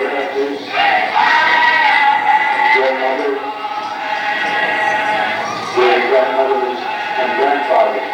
grandmothers, great mothers, grandmothers and grandfathers,